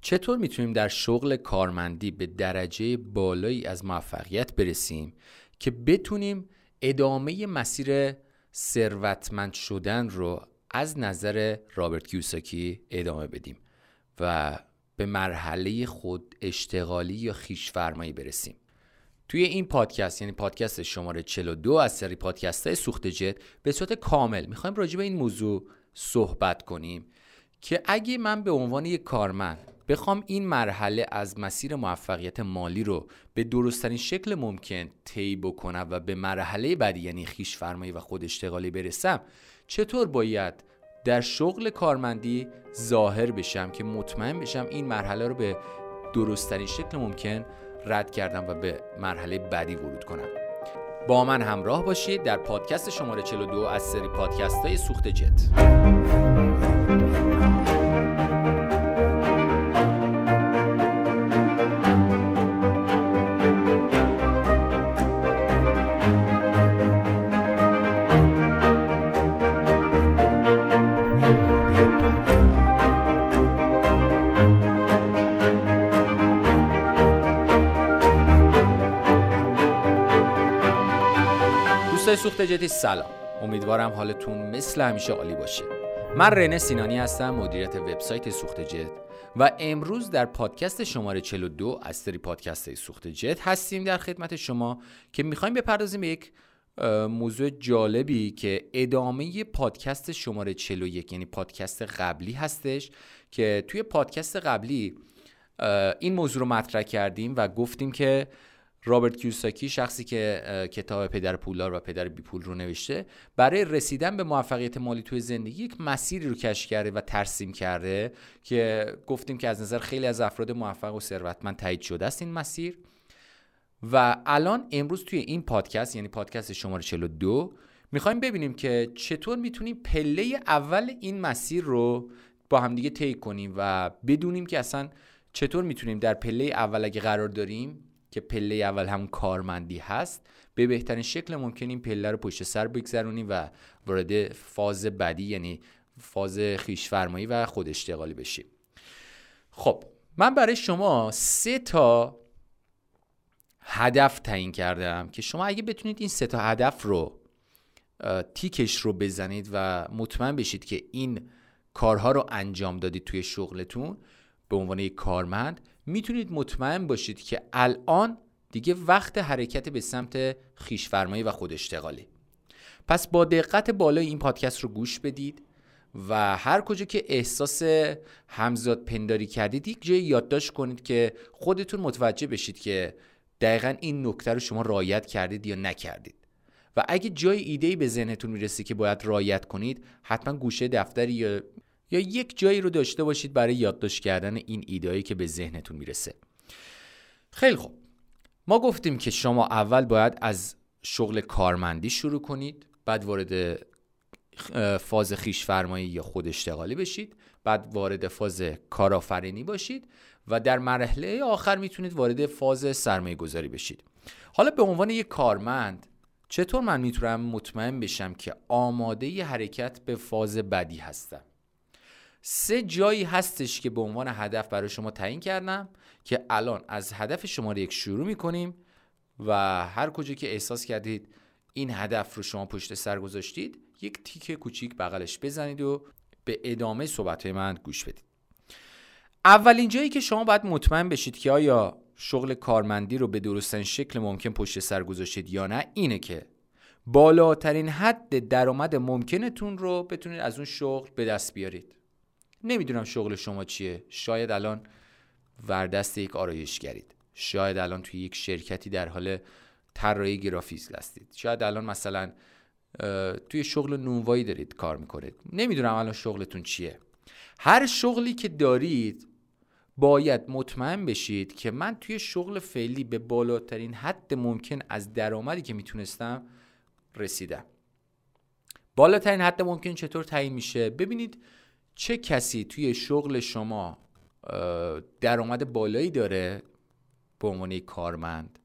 چطور می‌تونیم در شغل کارمندی به درجه بالایی از موفقیت برسیم که بتونیم ادامه مسیر ثروتمند شدن رو از نظر رابرت کیوساکی ادامه بدیم و به مرحله خود اشتغالی یا خیش فرمایی برسیم؟ توی این پادکست یعنی پادکست شماره 42 از سری پادکست های سوخت جت به صورت کامل می‌خوایم راجع به این موضوع صحبت کنیم که اگه من به عنوان یک کارمند بخوام این مرحله از مسیر موفقیت مالی رو به درستترین شکل ممکن طی بکنم و به مرحله بعدی یعنی خیش فرمایی و خود اشتغالی برسم چطور باید در شغل کارمندی ظاهر بشم که مطمئن بشم این مرحله رو به درستترین شکل ممکن رد کردم و به مرحله بعدی ورود کنم؟ با من همراه باشید در پادکست شماره 42 از سری پادکست های سوخت جت. سوخت جدی سلام. امیدوارم حالتون مثل همیشه عالی باشه. من رنه سینانی هستم مدیریت وبسایت سوخت جت و امروز در پادکست شماره 42 از سری پادکست سوخت جت هستیم در خدمت شما که می‌خوایم بپردازیم به یک موضوع جالبی که ادامه پادکست شماره 41 یعنی پادکست قبلی هستش که توی پادکست قبلی این موضوع رو مطرح کردیم و گفتیم که رابرت کیوساکی شخصی که کتاب پدر پولدار و پدر بی پول رو نوشته برای رسیدن به موفقیت مالی توی زندگی یک مسیری رو کشف کرده و ترسیم کرده که گفتیم که از نظر خیلی از افراد موفق و ثروتمند تایید شده است این مسیر. و الان امروز توی این پادکست یعنی پادکست شماره 42 می‌خوایم ببینیم که چطور می‌تونیم پله اول این مسیر رو با همدیگه طی کنیم و بدونیم که اصلا چطور می‌تونیم در پله اول اگه قرار داریم که پله اول هم کارمندی هست به بهترین شکل ممکن این پله رو پشت سر بگذرونیم و وارد فاز بعدی یعنی فاز خیش فرمایی و خود اشتغالی بشیم خب من برای شما سه تا هدف تعیین کردم که شما اگه بتونید این سه تا هدف رو تیکش رو بزنید و مطمئن بشید که این کارها رو انجام دادید توی شغلتون به عنوان یک کارمند می‌تونید مطمئن باشید که الان دیگه وقت حرکت به سمت خیشفرمایی و خود اشتغالی. پس با دقت بالای این پادکست رو گوش بدید و هر کجا که احساس همزاد پنداری کردید یک جای یادداشت کنید که خودتون متوجه بشید که دقیقا این نکته رو شما رایت کردید یا نکردید. و اگه جای ایده به ذهنتون می‌رسه که باید رایت کنید حتما گوشه دفتری یا یا یک جایی رو داشته باشید برای یادداشت کردن این ایدهایی که به ذهنتون می‌رسه. خیلی خوب. ما گفتیم که شما اول باید از شغل کارمندی شروع کنید بعد وارد فاز خیش فرمایی یا خود اشتغالی بشید بعد وارد فاز کارآفرینی باشید و در مرحله آخر می‌تونید وارد فاز سرمایه گذاری بشید. حالا به عنوان یک کارمند چطور من می‌تونم مطمئن بشم که آماده ی حرکت به فاز بعدی هستم؟ سه جایی هستش که به عنوان هدف برای شما تعیین کردم که الان از هدف شماره یک شروع می‌کنیم و هر کجا که احساس کردید این هدف رو شما پشت سر گذاشتید یک تیک کوچیک بغلش بزنید و به ادامه صحبت من گوش بدید. اولین جایی که شما باید مطمئن بشید که آیا شغل کارمندی رو به درستن شکل ممکن پشت سر گذاشتید یا نه اینه که بالاترین حد درآمد ممکنتون رو بتونید از اون شغل به دست بیارید. نمی‌دونم شغل شما چیه. شاید الان وردست یک آرایشگرید. شاید الان توی یک شرکتی در حال طراحی گرافیک هستید. شاید الان مثلا توی شغل نونوایی دارید کار می‌کنید. نمی‌دونم الان شغلتون چیه. هر شغلی که دارید باید مطمئن بشید که من توی شغل فعلی به بالاترین حد ممکن از درآمدی که می‌تونستم رسیدم. بالاترین حد ممکن چطور تعیین میشه؟ ببینید چه کسی توی شغل شما درآمد بالایی داره به عنوان کارمند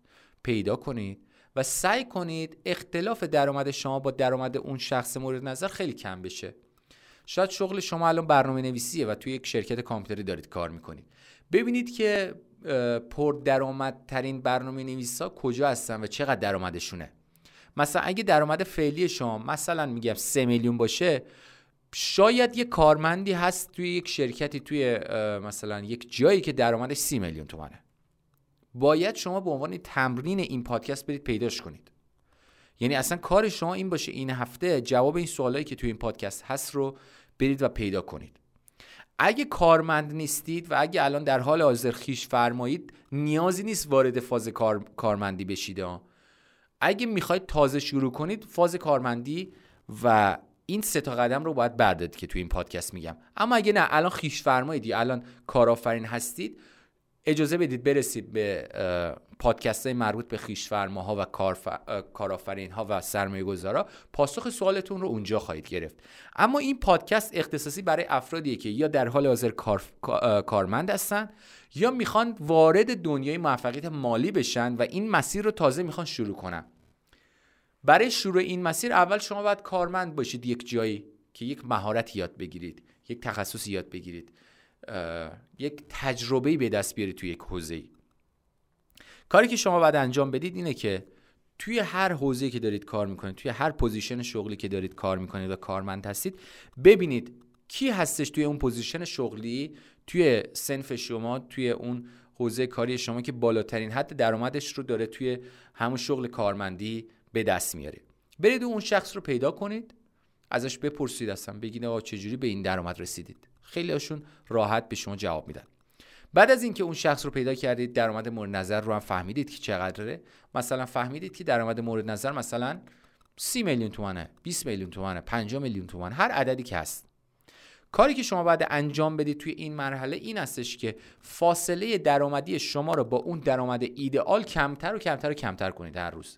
پیدا کنید و سعی کنید اختلاف درآمد شما با درآمد اون شخص مورد نظر خیلی کم بشه. شاید شغل شما الان برنامه نویسیه و توی یک شرکت کامپیوتری دارید کار می‌کنید. ببینید که پر درآمدترین برنامه نویسا کجا هستن و چقدر درآمدشونه. مثلا اگه درآمد فعلی شما مثلا میگم 3 میلیون باشه شاید یه کارمندی هست توی یک شرکتی توی مثلا یک جایی که درآمدش 30 میلیون تومنه باید شما به عنوان تمرین این پادکست برید پیداش کنید. یعنی اصلا کار شما این باشه این هفته جواب این سوالایی که توی این پادکست هست رو برید و پیدا کنید. اگه کارمند نیستید و اگه الان در حال حاضر خیش فرمایید نیازی نیست وارد فاز کار... کارمندی بشید اگه می‌خواید تازه شروع کنید فاز کارمندی و این سه تا قدم رو باید بردارید که توی این پادکست میگم. اما اگه نه الان خیش فرمایید الان کارآفرین هستید اجازه بدید برسید به پادکست های مربوط به خیشفرماها و کارآفرین ها و سرمایه گذارا پاسخ سوالتون رو اونجا خواهید گرفت. اما این پادکست اختصاصی برای افرادیه که یا در حال حاضر کار... کارمند هستن یا می‌خوان وارد دنیای موفقیت مالی بشن و این مسیر رو تازه می‌خوان شروع کنن. برای شروع این مسیر اول شما باید کارمند باشید یک جایی که یک مهارت یاد بگیرید یک تخصصی یاد بگیرید یک تجربه به دست بیارید توی یک حوزه کاری که شما باید انجام بدید اینه که توی هر حوزه که دارید کار می‌کنید توی هر position شغلی که دارید کار می‌کنید و کارمند هستید ببینید کی هستش توی اون position شغلی توی صنف شما توی اون حوزه کاری شما که بالاترین حد درآمدش رو داره توی همون شغل کارمندی به دست میاره برید اون شخص رو پیدا کنید ازش بپرسید اصلا بگید آقا چجوری به این درآمد رسیدید. خیلی هاشون راحت به شما جواب میدن. بعد از اینکه اون شخص رو پیدا کردید درآمد مورد نظر رو هم فهمیدید که چقدره. مثلا فهمیدید که درآمد مورد نظر مثلا 30 میلیون تومنه 20 میلیون تومنه 5 میلیون تومن هر عددی که هست. کاری که شما باید انجام بدید توی این مرحله این هستش که فاصله درآمدی شما رو با اون درآمد ایدئال کمتر و کمتر و کمتر کنید هر روز.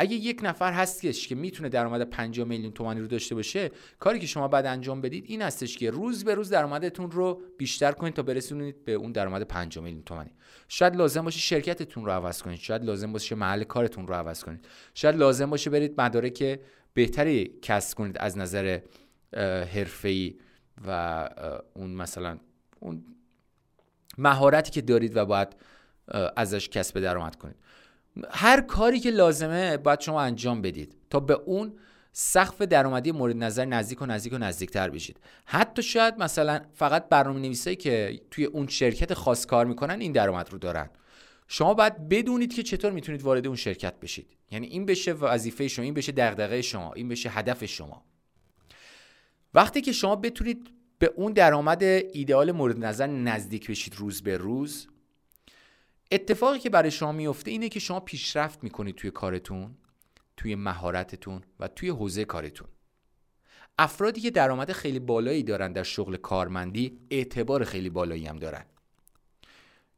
اگه یک نفر هستش که می‌تونه درآمد 50 میلیون تومانی رو داشته باشه کاری که شما بعد انجام بدید این هستش که روز به روز درآمدتون رو بیشتر کنید تا برسونید به اون درآمد 50 میلیون تومانی. شاید لازم باشه شرکتتون رو عوض کنید. شاید لازم باشه محل کارتون رو عوض کنید. شاید لازم باشه برید مدارک بهتری کسب کنید از نظر حرفه‌ای و اون مثلا اون مهارتی که دارید و باید ازش کسب درآمد کنید. هر کاری که لازمه باید شما انجام بدید تا به اون سقف درآمدی مورد نظر نزدیک و نزدیک و نزدیکتر بشید. حتی شاید مثلا فقط برنامه نویسایی که توی اون شرکت خاص کار می‌کنن این درآمد رو دارن. شما باید بدونید که چطور می‌تونید وارد اون شرکت بشید. یعنی این بشه وظیفه شما این بشه دغدغه شما این بشه هدف شما. وقتی که شما بتونید به اون درآمد ایدئال مورد نظر نزدیک بشید روز به روز اتفاقی که برای شما میفته اینه که شما پیشرفت می‌کنید توی کارتون توی مهارتتون و توی حوزه کارتون. افرادی که درآمد خیلی بالایی دارن در شغل کارمندی اعتبار خیلی بالایی هم دارن.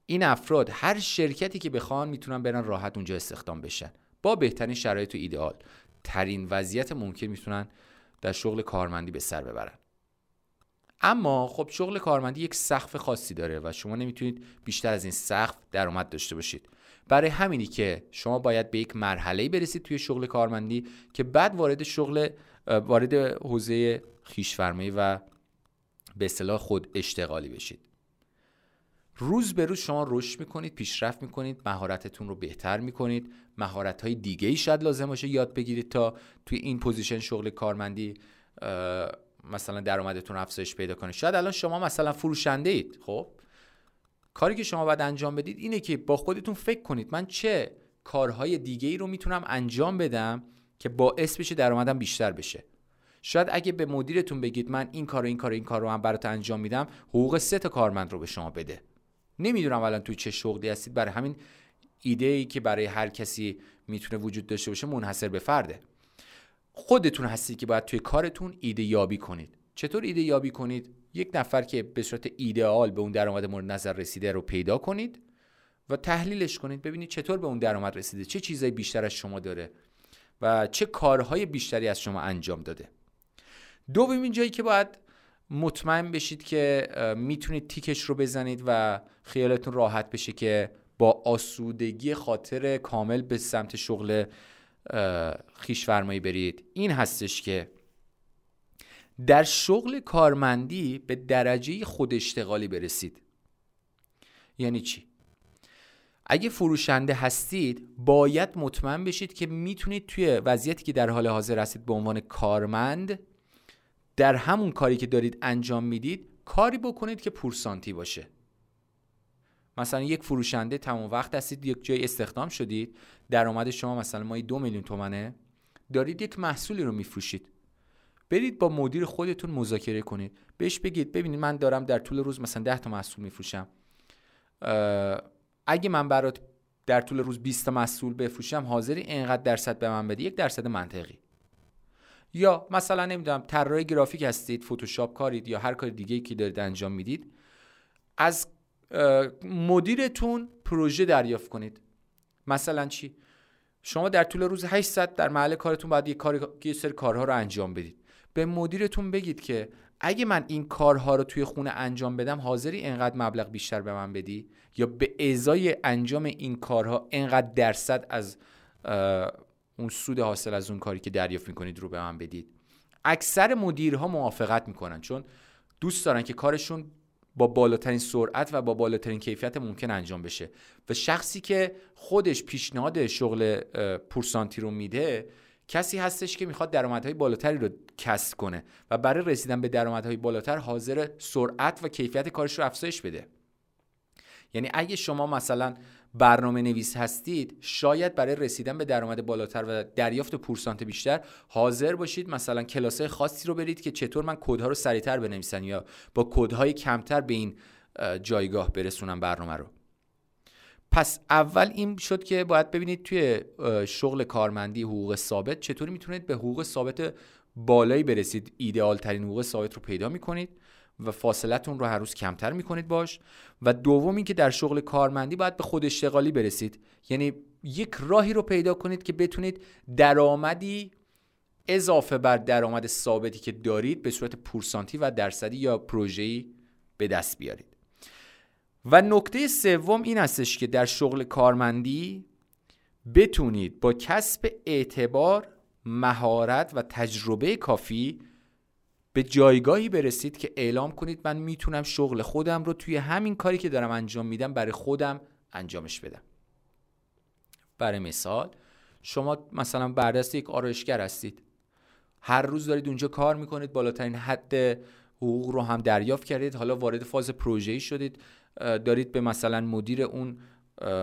این افراد هر شرکتی که بخوان می‌تونن برن راحت اونجا استخدام بشن. با بهترین شرایط و ایدئال. ترین وضعیت ممکن می‌تونن در شغل کارمندی به سر ببرن. اما خب شغل کارمندی یک سقف خاصی داره و شما نمی‌تونید بیشتر از این سقف درآمد داشته باشید. برای همینی که شما باید به یک مرحله برسید توی شغل کارمندی که بعد وارد شغل وارد حوزه خویش‌فرمایی و به اصطلاح خود اشتغالی بشید. روز به روز شما رشد می‌کنید پیشرفت می‌کنید مهارتتون رو بهتر می‌کنید. مهارت های دیگه ای شاید لازم باشه یاد بگیرید تا توی این position شغل کارمندی مثلا درآمدتون افزایش پیدا کنه. شاید الان شما مثلا فروشنده اید خب؟ کاری که شما باید انجام بدید اینه که با خودتون فکر کنید. من چه کارهای دیگه ای رو می‌تونم انجام بدم که باعث بشه درآمدم بیشتر بشه؟ شاید اگه به مدیرتون بگید من این کار و این کار و این کار رو هم برات انجام میدم حقوق سه تا کارمند رو به شما بده. نمی‌دونم الان توی چه شغلی هستید. برای همین ایده ای که برای هر کسی می‌تونه وجود داشته باشه منحصر به فرده. خودتون هستید که باید توی کارتون ایده یابی کنید. چطور ایده یابی کنید؟ یک نفر که به صورت ایدئال به اون درآمد مورد نظر رسیده رو پیدا کنید و تحلیلش کنید. ببینید چطور به اون درآمد رسیده. چه چیزایی بیشتر از شما داره و چه کارهای بیشتری از شما انجام داده. دومین جایی که باید مطمئن بشید که می‌تونید تیکش رو بزنید و خیالتون راحت بشه که با آسودگی خاطر کامل به سمت شغل خیش فرمایی برید. این هستش که در شغل کارمندی به درجه خود اشتغالی برسید. یعنی چی؟ اگه فروشنده هستید باید مطمئن بشید که می‌تونید توی وضعیتی که در حال حاضر هستید به عنوان کارمند در همون کاری که دارید انجام می‌دید کاری بکنید که پورسانتی باشه. مثلا یک فروشنده تمام وقت هستید یک جای استخدام شدید درآمد شما مثلا مایی دو میلیون تومنه دارید یک محصولی رو میفروشید. برید با مدیر خودتون مذاکره کنید. بهش بگید ببینید من دارم در طول روز مثلا 10 تا محصول میفروشم. اگه من برات در طول روز 20 تا محصول بفروشم حاضری اینقدر درصد به من بدی؟ یک درصد منطقی. یا مثلا نمی‌دونم طراح گرافیک هستید فتوشاپ کارید یا هر کار دیگه که دارید انجام می‌دید از مدیرتون پروژه دریافت کنید. مثلا چی؟ شما در طول روز 8 در محل کارتون باید یه, کار... یه سری کارها رو انجام بدید. به مدیرتون بگید که اگه من این کارها رو توی خونه انجام بدم حاضری اینقدر مبلغ بیشتر به من بدی؟ یا به ازای انجام این کارها اینقدر درصد از اون سود حاصل از اون کاری که دریافت می‌کنید رو به من بدید؟ اکثر مدیرها موافقت می‌کنن چون دوست دارن که کارشون با بالاترین سرعت و با بالاترین کیفیت ممکن انجام بشه. و شخصی که خودش پیشنهاد شغل پورسانتی رو میده کسی هستش که می‌خواد درآمدهای بالاتری رو کسب کنه و برای رسیدن به درآمدهای بالاتر حاضر سرعت و کیفیت کارش رو افزایش بده. یعنی اگه شما مثلا برنامه نویس هستید شاید برای رسیدن به درآمد بالاتر و دریافت پورسانت بیشتر حاضر باشید مثلا کلاسای خاصی رو برید که چطور من کدها رو سریعتر بنویسن یا با کدهای کمتر به این جایگاه برسونم برنامه رو. پس اول این شد که باید ببینید توی شغل کارمندی حقوق ثابت چطوری می‌تونید به حقوق ثابت بالایی برسید. ایدئال ترین حقوق ثابت رو پیدا می‌کنید. و فاصلتون رو هر روز کمتر می‌کنید باش. و دوم که در شغل کارمندی باید به خود اشتغالی برسید. یعنی یک راهی رو پیدا کنید که بتونید درآمدی اضافه بر درآمد ثابتی که دارید به صورت پورسانتی و درصدی یا پروژه‌ای به دست بیارید. و نکته سوم این هستش که در شغل کارمندی بتونید با کسب اعتبار مهارت و تجربه کافی به جایگاهی برسید که اعلام کنید من می‌تونم شغل خودم رو توی همین کاری که دارم انجام میدم برای خودم انجامش بدم. برای مثال شما مثلا بردست یک آرایشگر هستید. هر روز دارید اونجا کار می‌کنید بالاترین حد حقوق رو هم دریافت کردید حالا وارد فاز پروژه‌ای شدید دارید به مثلا مدیر اون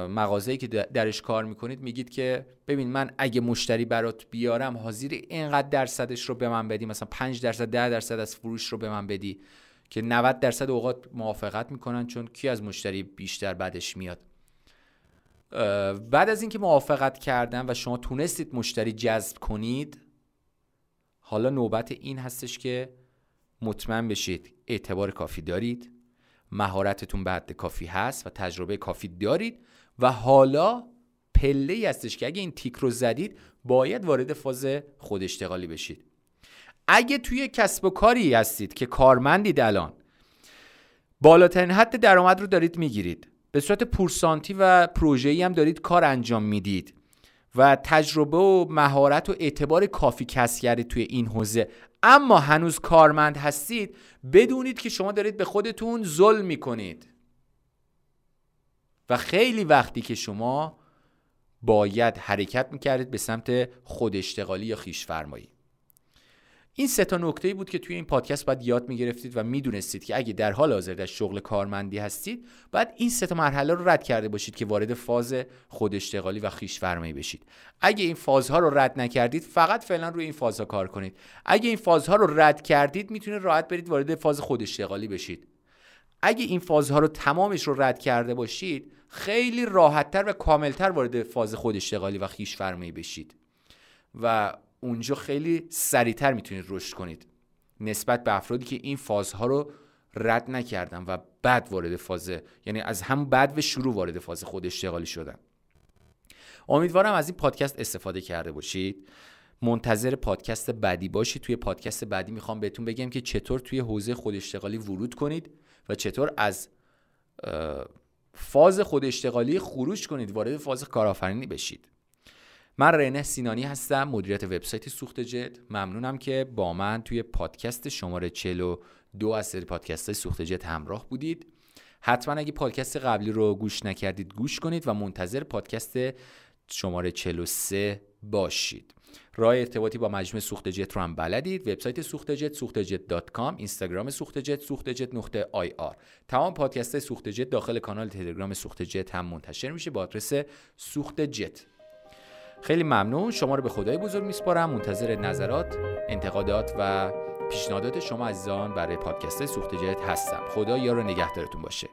مغازه‌ای که درش کار می‌کنید میگید که ببین من اگه مشتری برات بیارم حاضر اینقدر درصدش رو به من بدی مثلا 5 درصد 10 درصد از فروش رو به من بدی که 90 درصد اوقات موافقت می‌کنن چون کی از مشتری بیشتر بعدش میاد. بعد از اینکه موافقت کردن و شما تونستید مشتری جذب کنید حالا نوبت این هستش که مطمئن بشید اعتبار کافی دارید مهارتتون به حد کافی هست و تجربه کافی دارید. و حالا پله ای هستش که اگه این تیک رو زدید باید وارد فاز خود اشتغالی بشید. اگه توی کسب و کاری هستید که کارمندید الان بالاترین حد درآمد رو دارید می‌گیرید. به صورت پورسانتی و پروژه‌ای هم دارید کار انجام می‌دید و تجربه و مهارت و اعتبار کافی کسب کردید توی این حوزه. اما هنوز کارمند هستید بدونید که شما دارید به خودتون ظلم می‌کنید. و خیلی وقتی که شما باید حرکت می‌کردید به سمت خود اشتغالی یا خیش فرمایی این سه تا نکته بود که توی این پادکست باید یاد می‌گرفتید و می‌دونستید که اگه در حال حاضر در شغل کارمندی هستید باید این سه تا مرحله رو رد کرده باشید که وارد فاز خود اشتغالی و خیش فرمایی بشید. اگه این فازها رو رد نکردید فقط فعلا روی این فازها کار کنید. اگه این فازها رو رد کردید می‌تونید راحت برید وارد فاز خود اشتغالی بشید. اگه این فازها رو تمامش رو رد کرده باشید خیلی راحتتر و کاملتر وارد فاز خود اشتغالی و خیش فرمایی بشید. و اونجا خیلی سریعتر می‌تونید رشد کنید. نسبت به افرادی که این فازها رو رد نکردن و بعد وارد فاز یعنی از هم بعد و شروع وارد فاز خود اشتغالی شدن. امیدوارم از این پادکست استفاده کرده باشید. منتظر پادکست بعدی باشید توی پادکست بعدی می‌خوام بهتون بگم که چطور توی حوزه خود اشتغالی ورود کنید و چطور از فاز خود اشتغالی خروج کنید وارد فاز کارآفرینی بشید. من رنه سینانی هستم مدیریت وبسایت سوخت جت ممنونم که با من توی پادکست شماره 42 از سری پادکست های سوخت جت همراه بودید. حتما اگه پادکست قبلی رو گوش نکردید گوش کنید و منتظر پادکست شماره 43 باشید. راه ارتباطی با مجموعه سوخت جت رو هم بلدید. وبسایت سوخت جت سوخت جت اینستاگرام سوخت جت سوخت جت نقطه آی آر. تمام پادکست سوخت جت داخل کانال تلگرام سوخت جت هم منتشر میشه با آدرس سوخت جت خیلی ممنون. شما رو به خدای بزرگ میسپارم. منتظر نظرات انتقادات و پیشنهادات شما عزیزان برای پادکست سوخت جت هستم. خدا یار و نگهدارتون باشه.